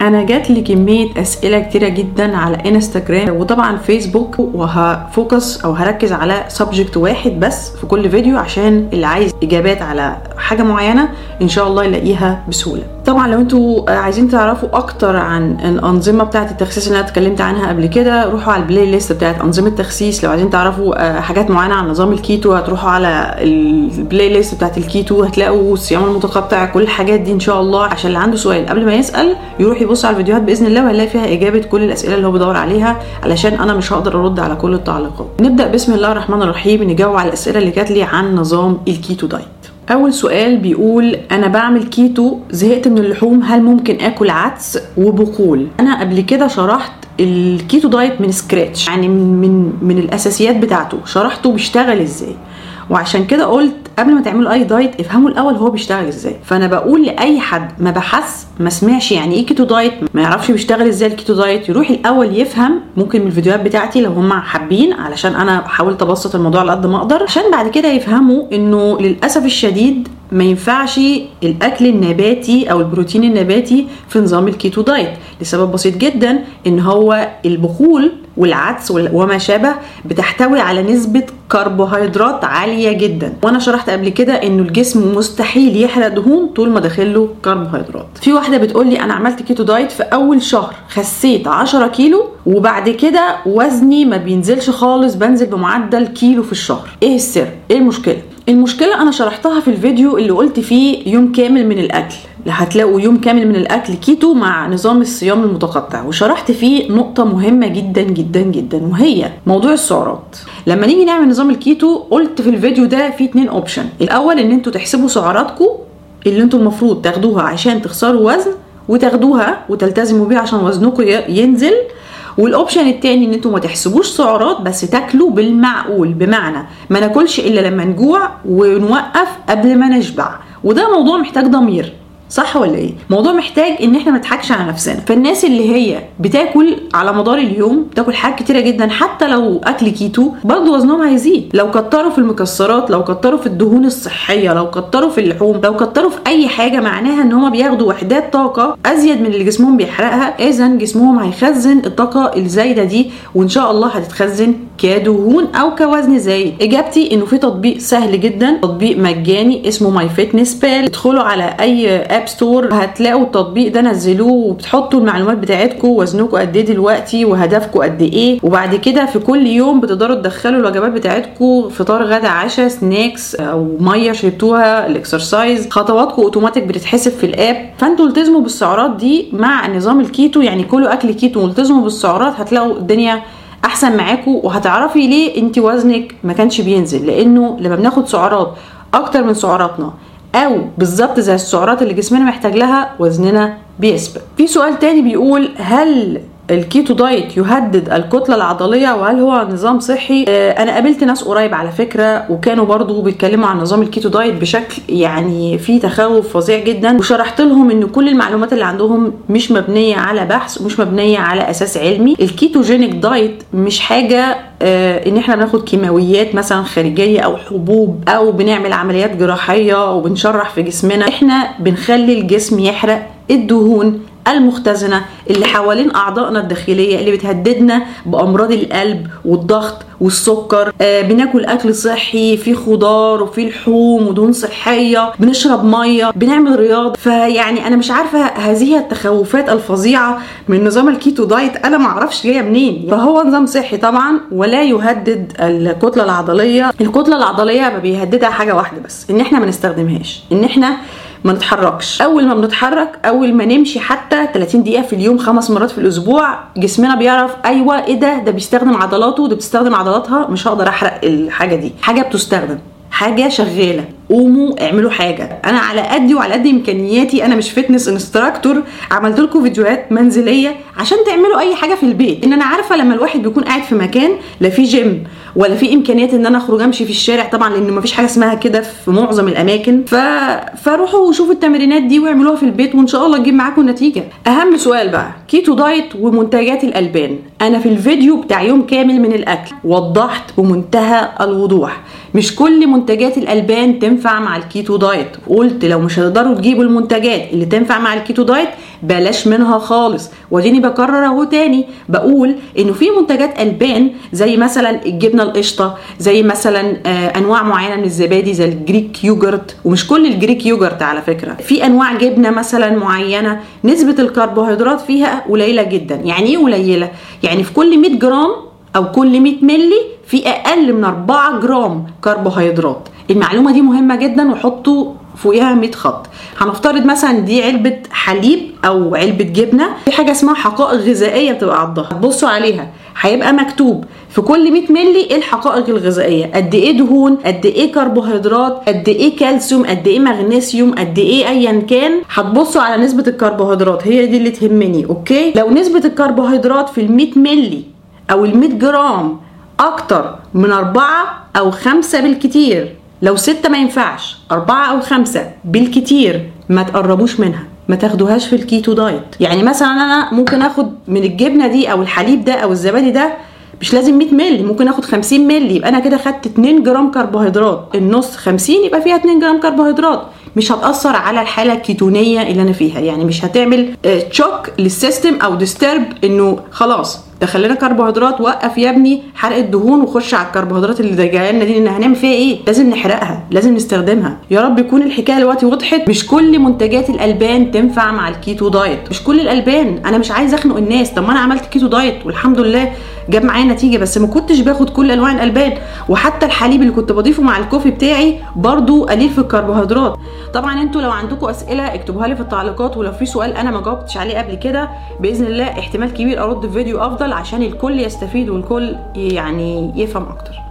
أنا جات لي كمية أسئلة كتيرة جدا على انستجرام وطبعا فيسبوك وه focus أو هركز على subject واحد بس في كل فيديو عشان اللي عايز إجابات على حاجة معينة إن شاء الله يلاقيها بسهولة. طبعا لو أنتوا عايزين تعرفوا أكتر عن الأنظمة بتاعة التخسيس اللي أنا اتكلمت عنها قبل كده روحوا على ال playlist بتاعة أنظمة التخسيس لو عايزين تعرفوا حاجات معينة عن نظام الكيتو هتروحوا على ال playlist بتاعة الكيتو هتلاقوا الصيام المتقطع كل الحاجات دي إن شاء الله. عشان اللي عنده سؤال قبل ما يسأل يروح يبص على الفيديوهات بإذن الله وهيلاقي فيها إجابة كل الأسئلة اللي هو بيدور عليها علشان أنا مش هقدر أرد على كل التعليقات. نبدأ بسم الله الرحمن الرحيم نجاوب على الأسئلة اللي جات لي عن نظام ال keto diet. أول سؤال بيقول أنا بعمل كيتو زهقت من اللحوم هل ممكن آكل عدس وبقول؟ أنا قبل كده شرحت ال keto diet من scratch يعني من من الأساسيات بتاعته شرحته بيشتغل إزاي؟ وعشان كده قلت قبل ما تعملوا اي diet افهموا الأول هو بيشتغل إزاي. فأنا بقول لأي حد ما بحث ما سمعش يعني إيه keto diet ما يعرفش بيشتغل إزاي ال keto diet يروح الأول يفهم ممكن من الفيديوهات بتاعتي لو هم حابين علشان أنا حاولت ابسط الموضوع على قد ما أقدر عشان بعد كده يفهموا إنه للأسف الشديد ما ينفعش الأكل النباتي أو البروتين النباتي في نظام ال keto diet لسبب بسيط جدا إن هو البقول والعدس وما شابه بتحتوي على نسبة كربوهيدرات عالية جدا. وأنا شرحت قبل كده إنه الجسم مستحيل يحرق دهون طول ما داخله كربوهيدرات. في واحدة بتقول لي أنا عملت keto diet في أول شهر خسيت 10 كيلو وبعد كده وزني ما بينزلش خالص بنزل بمعدل كيلو في الشهر. إيه السر؟ إيه المشكلة؟ المشكلة أنا شرحتها في الفيديو اللي قلت فيه يوم كامل من الأكل. هتلاقوا يوم كامل من الأكل كيتو مع نظام الصيام المتقطع. وشرحت فيه نقطة مهمة جدا جدا جدا وهي موضوع السعرات. لما نيجي نعمل نظام الكيتو قلت في الفيديو ده في اتنين option الأول إن أنتوا تحسبوا سعراتكم اللي أنتوا المفروض تاخدوها عشان تخسروا وزن وتاخدوها وتلتزموا بيها عشان وزنكم ينزل. وال option التاني إن أنتوا ما تحسبوش سعرات بس تاكلوا بالمعقول. بمعنى ما ناكلش إلا لما نجوع ونوقف قبل ما نشبع. وده موضوع محتاج ضمير. صح ولا إيه؟ موضوع محتاج ان إحنا ما نضحكش على نفسنا. فالناس اللي هي بتاكل على مدار اليوم بتاكل حاجات كتيرة جدا حتى لو أكل كيتو برضه وزنهم هيزيد. لو كتروا في المكسرات لو كتروا في الدهون الصحية لو كتروا في اللحوم لو كتروا في أي حاجة معناها إن هم بياخدوا وحدات طاقة أزيد من اللي جسمهم بيحرقها اذا جسمهم هيخزن الطاقة الزايدة دي وإن شاء الله هتتخزن كدهون أو كوزن زايد إجابتي إنه في تطبيق سهل جدا تطبيق مجاني اسمه MyFitnessPal ادخلوا على أي app store هتلاقوا التطبيق ده نزلوه وبتحطوا المعلومات بتاعتكم وزنكم قد إيه دلوقتي وهدفكم قد إيه. وبعد كده في كل يوم بتقدروا تدخلوا الوجبات بتاعتكم فطار غدا عشاء snacks أو مية شربتوها ال exercise خطواتكم اوتوماتيك بتتحسب في ال app. فأنتوا التزموا بالسعرات دي مع نظام الكيتو يعني كلوا أكل كيتو والتزموا بالسعرات هتلاقوا الدنيا أحسن معاكم وهتعرفي ليه انت وزنك ما كانش بينزل. لأنه لما بناخد سعرات أكتر من سعراتنا أو بالظبط زي السعرات اللي جسمنا محتاج لها وزننا بيثبت. في سؤال تاني بيقول هل ال keto diet يهدد الكتلة العضلية وهل هو نظام صحي؟ آه أنا قابلت ناس قريب على فكرة وكانوا برضو بيتكلموا عن نظام ال keto diet بشكل يعني فيه تخوف فظيع جدا. وشرحت لهم إن كل المعلومات اللي عندهم مش مبنية على بحث ومش مبنية على أساس علمي. ال ketogenic diet مش حاجة آه إن إحنا بناخد كيماويات مثلا خارجية أو حبوب أو بنعمل عمليات جراحية وبنشرح في جسمنا. إحنا بنخلي الجسم يحرق الدهون المختزنة اللي حوالين أعضائنا الداخلية اللي بتهددنا بأمراض القلب والضغط والسكر. آه بناكل أكل صحي فيه خضار وفيه لحوم ودهون صحية. بنشرب مية بنعمل رياضة. فيعني أنا مش عارفة هذه التخوفات الفظيعة من نظام الكيتو دايت. أنا ما أعرفش جاية منين. فهو نظام صحي طبعا ولا يهدد الكتلة العضلية. الكتلة العضلية ما بيهددها حاجة واحدة بس إن إحنا ما نستخدمهاش إن إحنا ما نتحركش. أول ما بنتحرك أول ما نمشي حتى 30 دقيقة في اليوم خمس مرات في الأسبوع جسمنا بيعرف أيوه إيه ده؟ ده بيستخدم عضلاته ده بتستخدم عضلاتها مش هقدر أحرق الحاجة دي. حاجة بتستخدم. حاجة شغالة. قوموا اعملوا حاجة. أنا على قدي وعلى قد إمكانياتي أنا مش fitness instructor عملت لكم فيديوهات منزلية عشان تعملوا أي حاجة في البيت. إن أنا عارفة لما الواحد بيكون قاعد في مكان لا في جيم ولا في إمكانيات إن أنا أخرج أمشي في الشارع طبعا لأن مفيش حاجة اسمها كده في معظم الأماكن. ف... فروحوا وشوفوا التمرينات دي واعملوها في البيت وإن شاء الله تجيب معاكم نتيجة. أهم سؤال بقى keto diet ومنتجات الألبان. أنا في الفيديو بتاع يوم كامل من الأكل وضحت بمنتهى الوضوح. مش كل منتجات الألبان تنفع تنفع مع ال keto diet قلت لو مش هتقدروا تجيبوا المنتجات اللي تنفع مع ال keto diet بلاش منها خالص. واديني بكرر أهو تاني. بقول إنه في منتجات ألبان زي مثلا الجبنة القشطة زي مثلا آه أنواع معينة من الزبادي زي ال Greek yogurt ومش كل ال Greek yogurt على فكرة. في أنواع جبنة مثلا معينة نسبة الكربوهيدرات فيها قليلة جدا. يعني إيه قليلة؟ يعني في كل 100 جرام أو كل 100 ملي في أقل من 4 جرام كربوهيدرات. المعلومة دي مهمة جدا وحطوا فوقيها 100 خط. هنفترض مثلا دي علبة حليب أو علبة جبنة. في حاجة اسمها حقائق غذائية بتبقى على الظهر. بصوا عليها. هيبقى مكتوب في كل 100 ملي إيه الحقائق الغذائية. قد إيه دهون قد إيه كربوهيدرات قد إيه كالسيوم قد إيه مغنيسيوم قد إيه ايا كان. هتبصوا على نسبة الكربوهيدرات. هي دي اللي تهمني okay؟ لو نسبة الكربوهيدرات في ال 100 ملي أو ال 100 جرام أكتر من أربعة أو خمسة بالكتير. لو ستة ما ينفعش أربعة أو خمسة بالكتير ما تقربوش منها ما تاخدوهاش في ال keto diet. يعني مثلا أنا ممكن أخد من الجبنة دي أو الحليب ده أو الزبادي ده مش لازم 100 مللي ممكن آخد 50 مللي. يبقى أنا كده خدت 2 جرام كربوهيدرات. النص 50 يبقى فيها 2 جرام كربوهيدرات. مش هتأثر على الحالة الكيتونية اللي أنا فيها. يعني مش هتعمل shock لل system أو disturb إنه خلاص دخل لنا كربوهيدرات وقف يا ابني حرق الدهون وخش على الكربوهيدرات اللي جاية لنا دي لأن هنعمل فيها إيه؟ لازم نحرقها لازم نستخدمها. يا رب يكون الحكاية دلوقتي وضحت. مش كل منتجات الألبان تنفع مع ال keto diet. مش كل الألبان. أنا مش عايز أخنق الناس. طب ما أنا عملت keto diet والحمد لله جاب معايا نتيجة بس ما كنتش باخد كل أنواع الألبان. وحتى الحليب اللي كنت بضيفه مع ال coffee بتاعي برضو قليل في الكربوهيدرات. طبعا أنتوا لو عندكم أسئلة اكتبوها لي في التعليقات ولو في سؤال أنا ما جاوبتش عليه قبل كده بإذن الله احتمال كبير أرد في فيديو أفضل عشان الكل يستفيد والكل يعني يفهم أكتر.